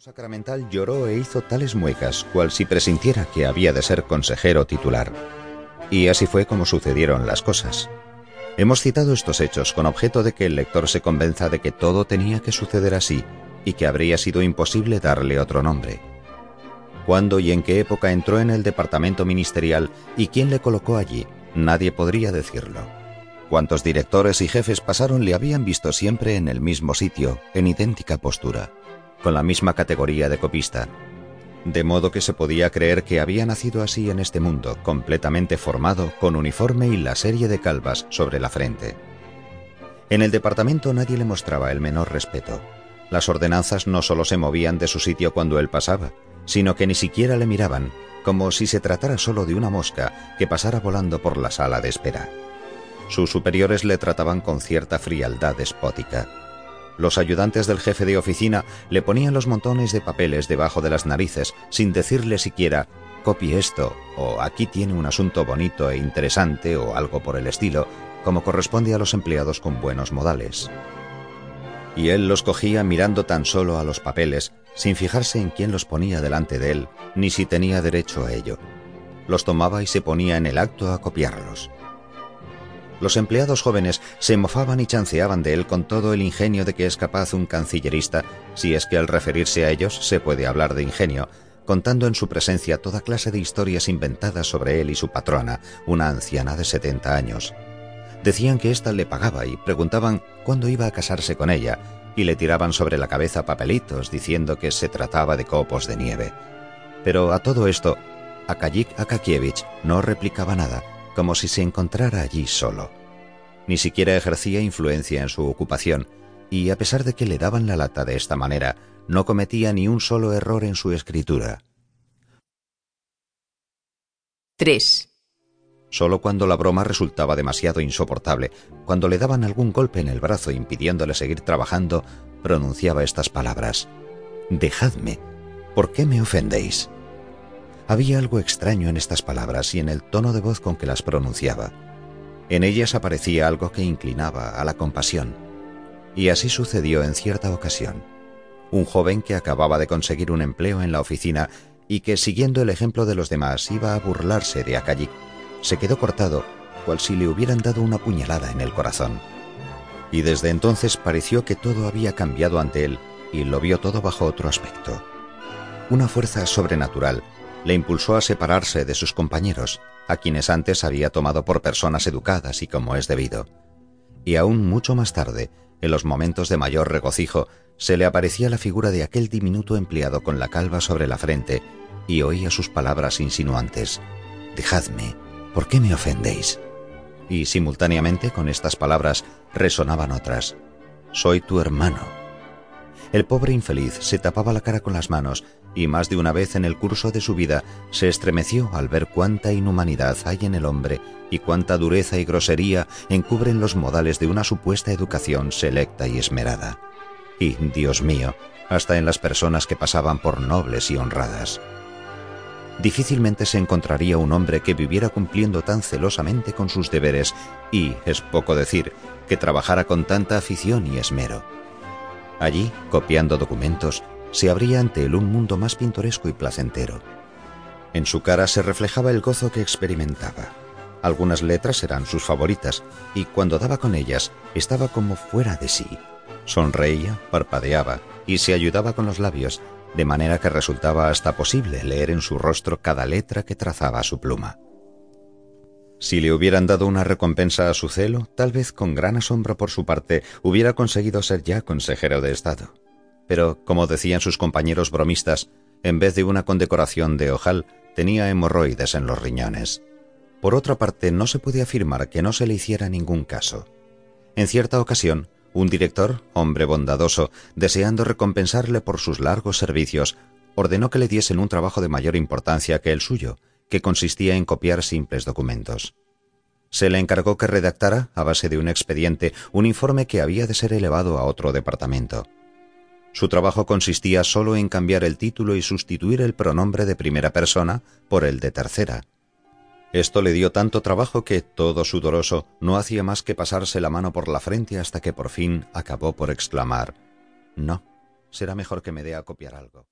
Sacramental lloró e hizo tales muecas, cual si presintiera que había de ser consejero titular. Y así fue como sucedieron las cosas. Hemos citado estos hechos con objeto de que el lector se convenza de que todo tenía que suceder así y que habría sido imposible darle otro nombre. ¿Cuándo y en qué época entró en el departamento ministerial y quién le colocó allí? Nadie podría decirlo. Cuantos directores y jefes pasaron le habían visto siempre en el mismo sitio, en idéntica postura con la misma categoría de copista, de modo que se podía creer que había nacido así en este mundo, completamente formado, con uniforme y la serie de calvas sobre la frente. En el departamento nadie le mostraba el menor respeto. Las ordenanzas no solo se movían de su sitio cuando él pasaba, sino que ni siquiera le miraban, como si se tratara solo de una mosca que pasara volando por la sala de espera. Sus superiores le trataban con cierta frialdad despótica los ayudantes del jefe de oficina le ponían los montones de papeles debajo de las narices sin decirle siquiera copie esto o aquí tiene un asunto bonito e interesante o algo por el estilo, como corresponde a los empleados con buenos modales. Y él los cogía mirando tan solo a los papeles, sin fijarse en quién los ponía delante de él, ni si tenía derecho a ello. Los tomaba y se ponía en el acto a copiarlos. Los empleados jóvenes se mofaban y chanceaban de él con todo el ingenio de que es capaz un cancillerista, si es que al referirse a ellos se puede hablar de ingenio, contando en su presencia toda clase de historias inventadas sobre él y su patrona, una anciana de 70 años. Decían que ésta le pagaba y preguntaban cuándo iba a casarse con ella, y le tiraban sobre la cabeza papelitos diciendo que se trataba de copos de nieve. Pero a todo esto, Akayik Akakievich no replicaba nada, como si se encontrara allí solo. Ni siquiera ejercía influencia en su ocupación, y a pesar de que le daban la lata de esta manera, no cometía ni un solo error en su escritura. 3. Solo cuando la broma resultaba demasiado insoportable, cuando le daban algún golpe en el brazo impidiéndole seguir trabajando, pronunciaba estas palabras. Dejadme. ¿Por qué me ofendéis? Había algo extraño en estas palabras y en el tono de voz con que las pronunciaba. En ellas aparecía algo que inclinaba a la compasión. Y así sucedió en cierta ocasión. Un joven que acababa de conseguir un empleo en la oficina y que, siguiendo el ejemplo de los demás, iba a burlarse de Akayik, se quedó cortado, cual si le hubieran dado una puñalada en el corazón. Y desde entonces pareció que todo había cambiado ante él y lo vio todo bajo otro aspecto. Una fuerza sobrenatural le impulsó a separarse de sus compañeros, a quienes antes había tomado por personas educadas y como es debido. Y aún mucho más tarde, en los momentos de mayor regocijo, se le aparecía la figura de aquel diminuto empleado con la calva sobre la frente y oía sus palabras insinuantes. Dejadme, ¿por qué me ofendéis? Y simultáneamente con estas palabras resonaban otras. Soy tu hermano. El pobre infeliz se tapaba la cara con las manos y más de una vez en el curso de su vida se estremeció al ver cuánta inhumanidad hay en el hombre y cuánta dureza y grosería encubren los modales de una supuesta educación selecta y esmerada. Y, Dios mío, hasta en las personas que pasaban por nobles y honradas. Difícilmente se encontraría un hombre que viviera cumpliendo tan celosamente con sus deberes y, es poco decir, que trabajara con tanta afición y esmero. Allí, copiando documentos, se abría ante él un mundo más pintoresco y placentero. En su cara se reflejaba el gozo que experimentaba. Algunas letras eran sus favoritas, y cuando daba con ellas estaba como fuera de sí. Sonreía, parpadeaba y se ayudaba con los labios, de manera que resultaba hasta posible leer en su rostro cada letra que trazaba su pluma. Si le hubieran dado una recompensa a su celo, tal vez con gran asombro por su parte hubiera conseguido ser ya consejero de Estado pero, como decían sus compañeros bromistas, en vez de una condecoración de ojal, tenía hemorroides en los riñones. Por otra parte, no se puede afirmar que no se le hiciera ningún caso. En cierta ocasión, un director, hombre bondadoso, deseando recompensarle por sus largos servicios, ordenó que le diesen un trabajo de mayor importancia que el suyo, que consistía en copiar simples documentos. Se le encargó que redactara, a base de un expediente, un informe que había de ser elevado a otro departamento. Su trabajo consistía solo en cambiar el título y sustituir el pronombre de primera persona por el de tercera. Esto le dio tanto trabajo que, todo sudoroso, no hacía más que pasarse la mano por la frente hasta que por fin acabó por exclamar No, Será mejor que me dé a copiar algo.